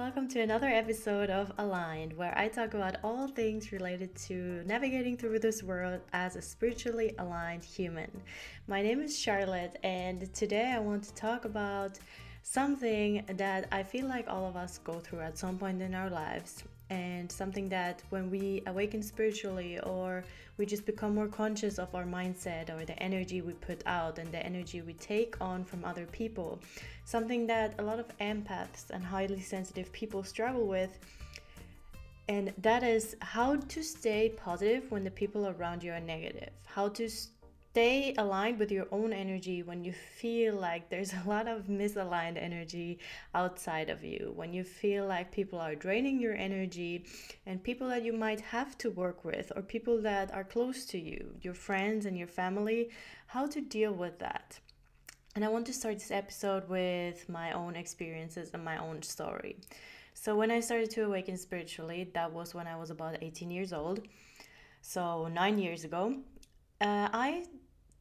welcome to another episode of Aligned, where I talk about all things related to navigating through this world as a spiritually aligned human. My name is Charlotte, and today I want to talk about something that I feel like all of us go through at some point in our lives, and something that when we awaken spiritually or we just become more conscious of our mindset or the energy we put out and the energy we take on from other people something that a lot of empaths and highly sensitive people struggle with and that is how to stay positive when the people around you are negative how to stay aligned with your own energy when you feel like there's a lot of misaligned energy outside of you, when you feel like people are draining your energy, and people that you might have to work with, or people that are close to you, your friends and your family, how to deal with that. And I want to start this episode with my own experiences and my own story. So, when I started to awaken spiritually, that was when I was about 18 years old. So, nine years ago, uh, I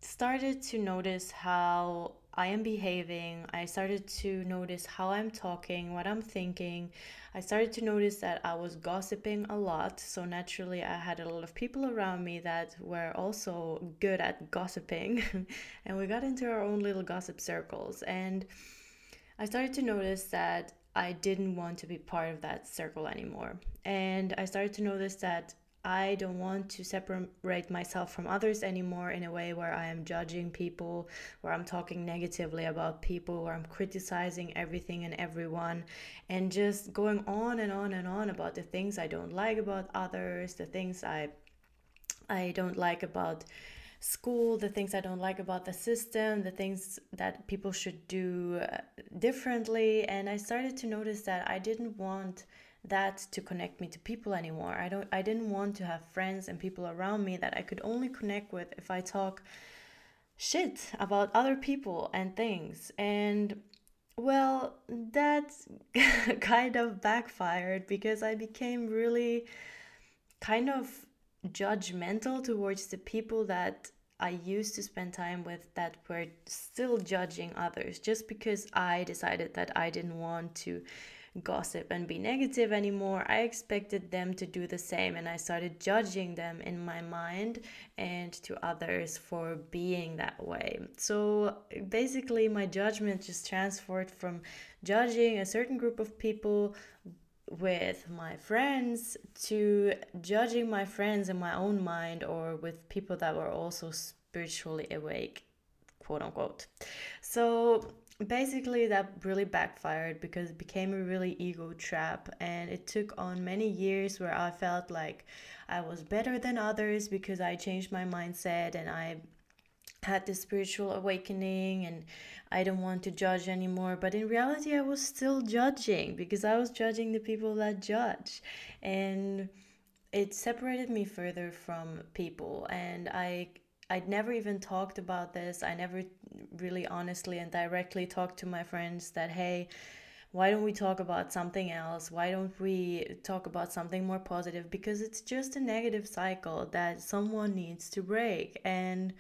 started to notice how I am behaving. I started to notice how I'm talking, what I'm thinking. I started to notice that I was gossiping a lot. So naturally, I had a lot of people around me that were also good at gossiping. and we got into our own little gossip circles. And I started to notice that I didn't want to be part of that circle anymore. And I started to notice that I don't want to separate myself from others anymore in a way where I am judging people, where I'm talking negatively about people, where I'm criticizing everything and everyone, and just going on and on and on about the things I don't like about others, the things I I don't like about school, the things I don't like about the system, the things that people should do uh, differently, and I started to notice that I didn't want that to connect me to people anymore. I don't I didn't want to have friends and people around me that I could only connect with if I talk shit about other people and things. And well, that kind of backfired because I became really kind of judgmental towards the people that I used to spend time with that were still judging others just because I decided that I didn't want to gossip and be negative anymore. I expected them to do the same, and I started judging them in my mind and to others for being that way. So basically, my judgment just transferred from judging a certain group of people with my friends to judging my friends in my own mind or with people that were also spiritually awake quote unquote so basically that really backfired because it became a really ego trap and it took on many years where i felt like i was better than others because i changed my mindset and i had this spiritual awakening and i don't want to judge anymore. But in reality i was still judging because i was judging the people that judge. And it separated me further from people and i I'd never even talked about this. I never really honestly and directly talked to my friends that, hey, why don't we talk about something else? Why don't we talk about something more positive? Because it's just a negative cycle that someone needs to break. And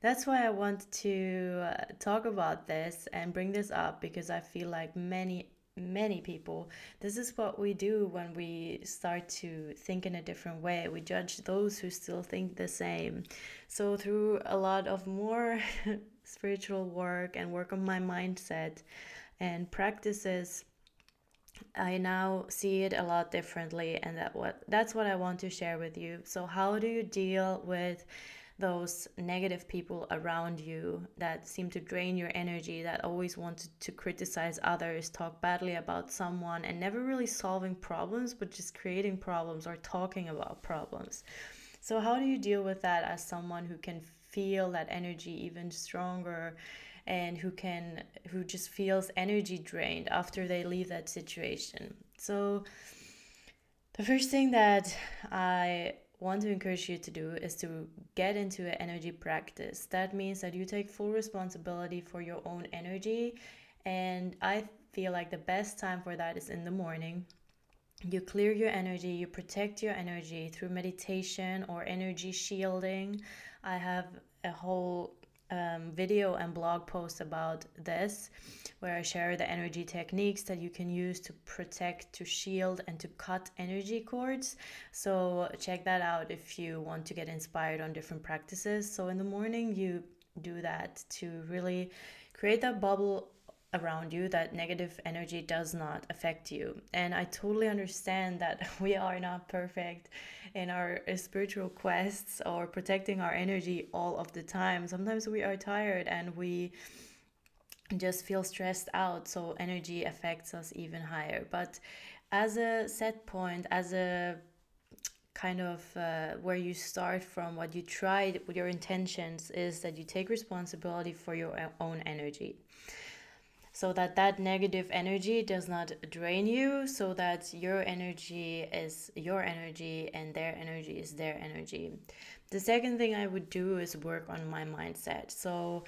that's why I want to uh, talk about this and bring this up because I feel like many many people. This is what we do when we start to think in a different way. We judge those who still think the same. So through a lot of more spiritual work and work on my mindset and practices I now see it a lot differently and that what that's what I want to share with you. So how do you deal with those negative people around you that seem to drain your energy, that always want to criticize others, talk badly about someone, and never really solving problems, but just creating problems or talking about problems. So, how do you deal with that as someone who can feel that energy even stronger? and who can who just feels energy drained after they leave that situation so the first thing that i want to encourage you to do is to get into an energy practice. That means that you take full responsibility for your own energy. And I feel like the best time for that is in the morning. You clear your energy, you protect your energy through meditation or energy shielding. I have a whole um, video and blog post about this where I share the energy techniques that you can use to protect, to shield, and to cut energy cords. So, check that out if you want to get inspired on different practices. So, in the morning, you do that to really create that bubble around you that negative energy does not affect you. And i totally understand that we are not perfect in our spiritual quests or protecting our energy all of the time. Sometimes we are tired and we just feel stressed out so energy affects us even higher. But as a set point as a kind of uh, where you start from what you tried with your intentions is that you take responsibility for your own energy so that that negative energy does not drain you so that your energy is your energy and their energy is their energy the second thing i would do is work on my mindset so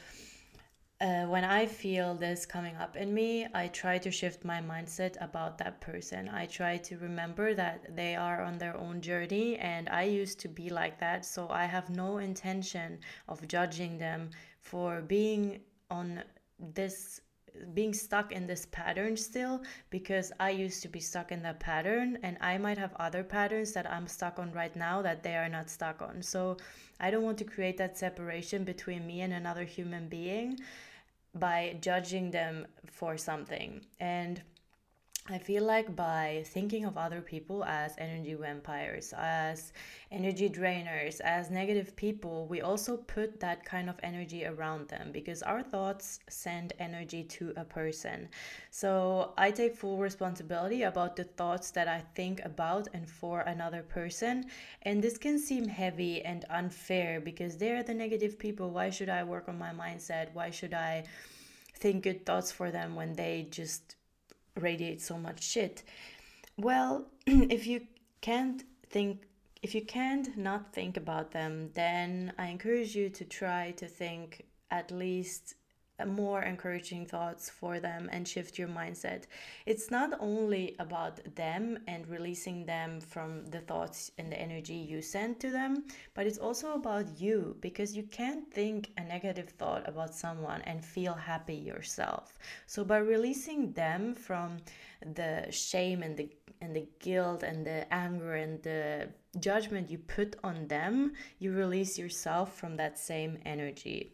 uh, when I feel this coming up in me, I try to shift my mindset about that person. I try to remember that they are on their own journey, and I used to be like that. So I have no intention of judging them for being on this being stuck in this pattern still because I used to be stuck in that pattern and I might have other patterns that I'm stuck on right now that they are not stuck on. So I don't want to create that separation between me and another human being by judging them for something. And I feel like by thinking of other people as energy vampires, as energy drainers, as negative people, we also put that kind of energy around them because our thoughts send energy to a person. So I take full responsibility about the thoughts that I think about and for another person. And this can seem heavy and unfair because they're the negative people. Why should I work on my mindset? Why should I think good thoughts for them when they just radiate so much shit. Well, if you can't think if you can't not think about them, then I encourage you to try to think at least more encouraging thoughts for them and shift your mindset. It's not only about them and releasing them from the thoughts and the energy you send to them, but it's also about you because you can't think a negative thought about someone and feel happy yourself. So by releasing them from the shame and the and the guilt and the anger and the judgment you put on them, you release yourself from that same energy.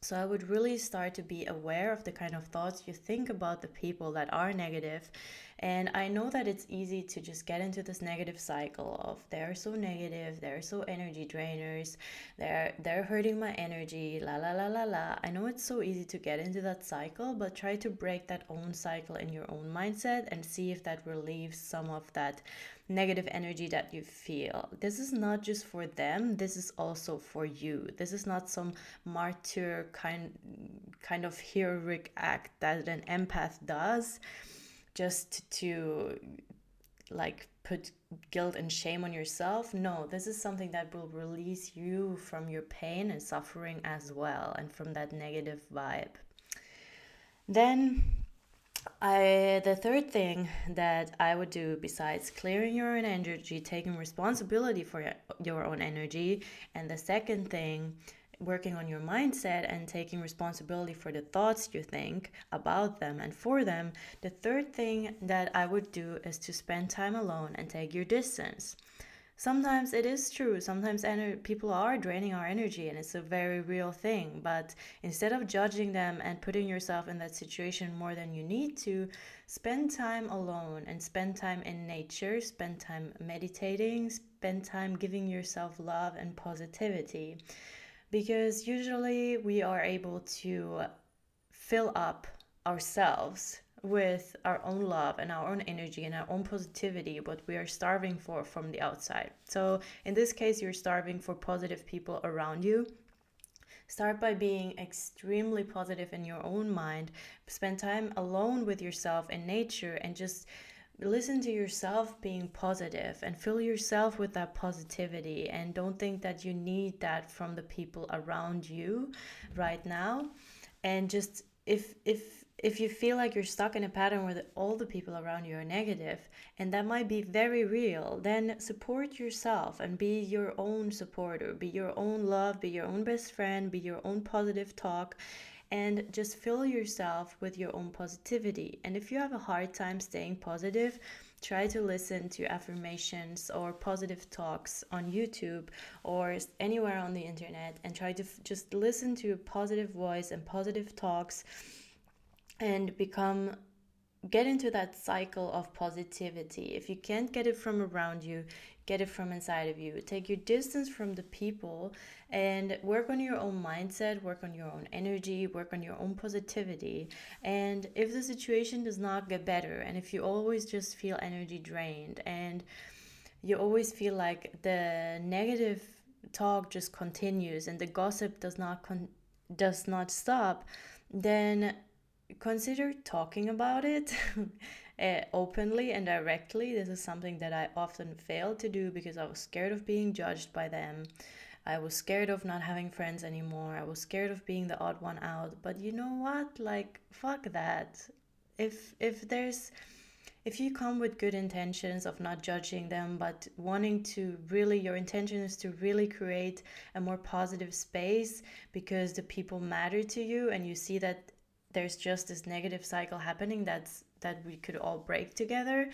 So I would really start to be aware of the kind of thoughts you think about the people that are negative. And I know that it's easy to just get into this negative cycle of they're so negative, they're so energy drainers, they're they're hurting my energy, la la la la la. I know it's so easy to get into that cycle, but try to break that own cycle in your own mindset and see if that relieves some of that negative energy that you feel. This is not just for them, this is also for you. This is not some martyr kind kind of heroic act that an empath does just to like put guilt and shame on yourself. No, this is something that will release you from your pain and suffering as well and from that negative vibe. Then I the third thing that I would do besides clearing your own energy, taking responsibility for your own energy, and the second thing, working on your mindset and taking responsibility for the thoughts you think about them and for them, the third thing that I would do is to spend time alone and take your distance sometimes it is true. Sometimes ener- people are draining our energy, and it's a very real thing. But instead of judging them and putting yourself in that situation more than you need to, spend time alone and spend time in nature, spend time meditating, spend time giving yourself love and positivity. Because usually we are able to fill up ourselves with our own love and our own energy and our own positivity what we are starving for from the outside. So in this case you're starving for positive people around you. Start by being extremely positive in your own mind. Spend time alone with yourself in nature and just listen to yourself being positive and fill yourself with that positivity and don't think that you need that from the people around you right now. And just if if if you feel like you're stuck in a pattern where the, all the people around you are negative, and that might be very real, then support yourself and be your own supporter, be your own love, be your own best friend, be your own positive talk, and just fill yourself with your own positivity. And if you have a hard time staying positive, try to listen to affirmations or positive talks on YouTube or anywhere on the internet and try to f- just listen to a positive voice and positive talks and become get into that cycle of positivity. If you can't get it from around you, get it from inside of you. Take your distance from the people and work on your own mindset, work on your own energy, work on your own positivity. And if the situation does not get better, and if you always just feel energy drained and you always feel like the negative talk just continues and the gossip does not con- does not stop, then consider talking about it uh, openly and directly. This is something that I often failed to do because I was scared of being judged by them. I was scared of not having friends anymore. I was scared of being the odd one out. But you know what? Like fuck that. If if there's if you come with good intentions of not judging them but wanting to really your intention is to really create a more positive space because the people matter to you and you see that there's just this negative cycle happening that's that we could all break together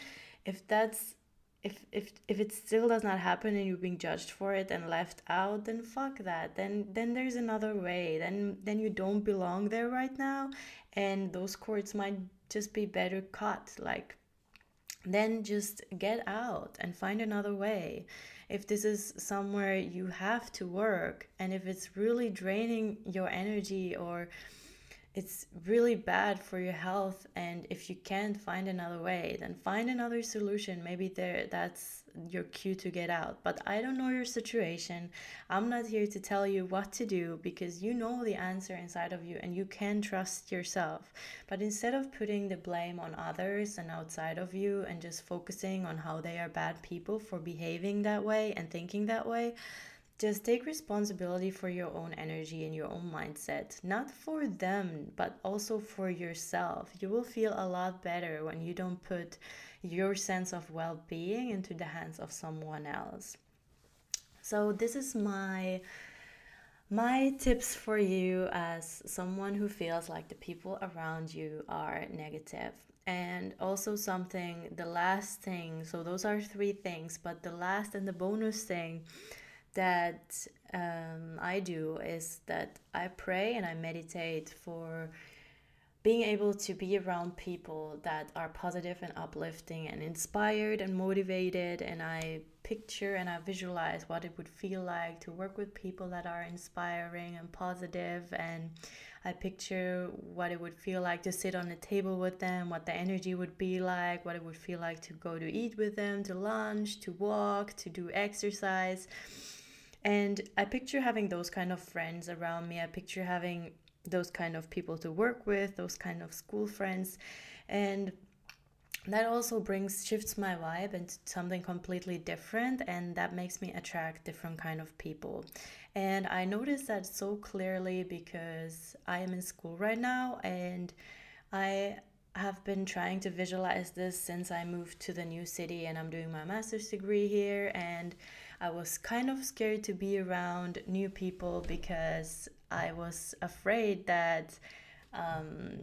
if that's if if if it still does not happen and you're being judged for it and left out then fuck that. Then then there's another way. Then then you don't belong there right now and those cords might just be better cut. Like then just get out and find another way. If this is somewhere you have to work and if it's really draining your energy or it's really bad for your health and if you can't find another way then find another solution. Maybe there that's your cue to get out. But i don't know your situation. I'm not here to tell you what to do because you know the answer inside of you and you can trust yourself. But instead of putting the blame on others and outside of you and just focusing on how they are bad people for behaving that way and thinking that way just take responsibility for your own energy and your own mindset, not for them, but also for yourself. You will feel a lot better when you don't put your sense of well being into the hands of someone else. So, this is my my tips for you as someone who feels like the people around you are negative and also something the last thing so those are three things but the last and the bonus thing that um, I do is that I pray and I meditate for being able to be around people that are positive and uplifting and inspired and motivated. And I picture and I visualize what it would feel like to work with people that are inspiring and positive. And I picture what it would feel like to sit on a table with them, what the energy would be like, what it would feel like to go to eat with them, to lunch, to walk, to do exercise and I picture having those kind of friends around me. I picture having those kind of people to work with, those kind of school friends. And that also brings shifts my vibe into something completely different and that makes me attract different kind of people and i notice that so clearly because i am in school right now and i have been trying to visualize this since i moved to the new city and i'm doing my master's degree here and I was kind of scared to be around new people because I was afraid that um,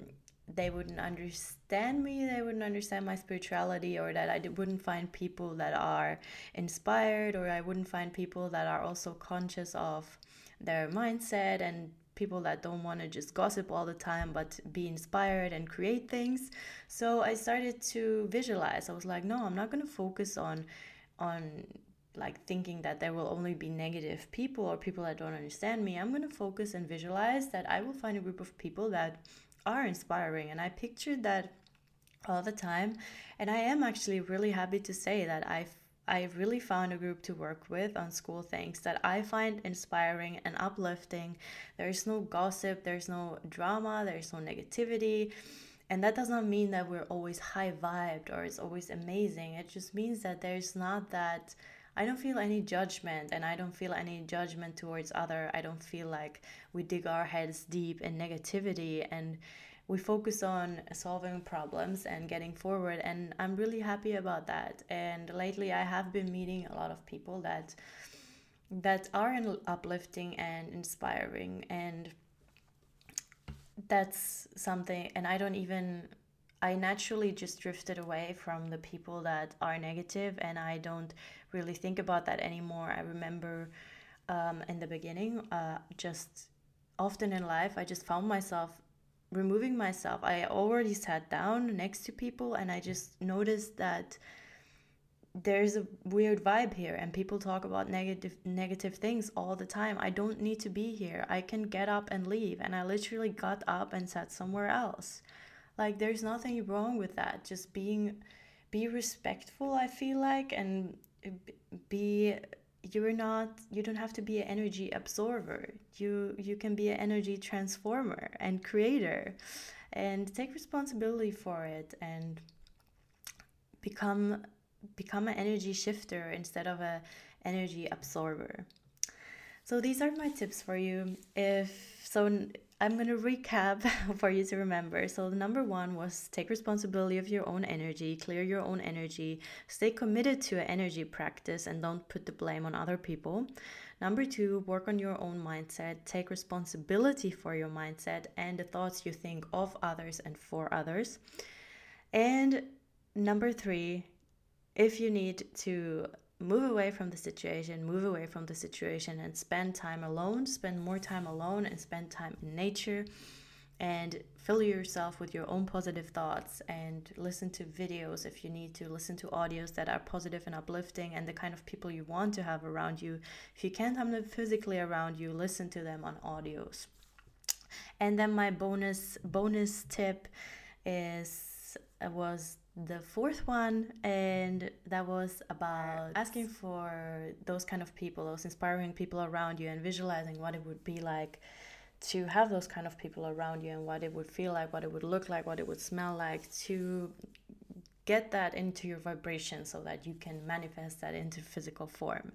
they wouldn't understand me, they wouldn't understand my spirituality, or that I wouldn't find people that are inspired, or I wouldn't find people that are also conscious of their mindset and people that don't want to just gossip all the time but be inspired and create things. So i started to visualize. I was like no i'm not going to focus on on like thinking that there will only be negative people or people that don't understand me, I'm going to focus and visualize that I will find a group of people that are inspiring. And I pictured that all the time. And I am actually really happy to say that I've I really found a group to work with on school things that I find inspiring and uplifting. There's no gossip, there's no drama, there's no negativity. And that does not mean that we're always high vibed or it's always amazing. It just means that there's not that I don't feel any judgment and I don't feel any judgment towards other. I don't feel like we dig our heads deep in negativity and we focus on solving problems and getting forward and i'm really happy about that and lately i have been meeting a lot of people that that are uplifting and inspiring and that's something and i don't even i naturally just drifted away from the people that are negative and i don't really think about that anymore i remember um, in the beginning uh, just often in life i just found myself removing myself. I already sat down next to people and I just noticed that there's a weird vibe here and people talk about negative negative things all the time. I don't need to be here. I can get up and leave and I literally got up and sat somewhere else. Like there's nothing wrong with that. Just being be respectful, I feel like and be you're not you don't have to be an energy absorber. You you can be an energy transformer and creator and take responsibility for it and become become an energy shifter instead of a energy absorber. So these are my tips for you. If so I'm going to recap for you to remember. So, the number one was take responsibility of your own energy, clear your own energy, stay committed to an energy practice, and don't put the blame on other people. Number two, work on your own mindset, take responsibility for your mindset and the thoughts you think of others and for others. And number three, if you need to move away from the situation, move away from the situation and spend time alone, spend more time alone and spend time in nature and fill yourself with your own positive thoughts and listen to videos if you need to. Listen to audios that are positive and uplifting and the kind of people you want to have around you. If you can't have them physically around you listen to them on audios. And then my bonus bonus tip is was the fourth one and that was about asking for those kind of people those inspiring people around you and visualizing what it would be like to have those kind of people around you and what it would feel like what it would look like what it would smell like to get that into your vibration so that you can manifest that into physical form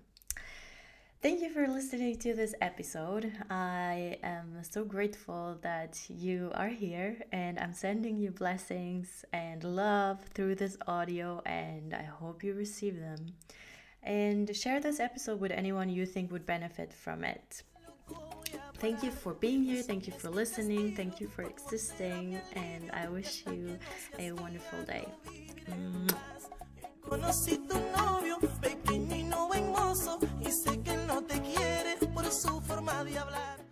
Thank you for listening to this episode. I am so grateful that you are here, and I'm sending you blessings and love through this audio, and I hope you receive them. And share this episode with anyone you think would benefit from it. Thank you for being here. Thank you for listening. Thank you for existing. And I wish you a wonderful day. Su forma de hablar.